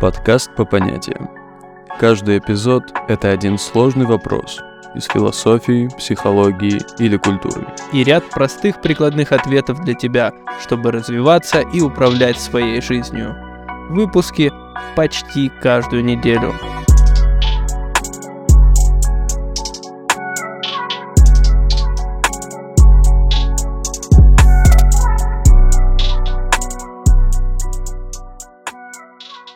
Подкаст по понятиям. Каждый эпизод – это один сложный вопрос из философии, психологии или культуры. И ряд простых прикладных ответов для тебя, чтобы развиваться и управлять своей жизнью. Выпуски почти каждую неделю.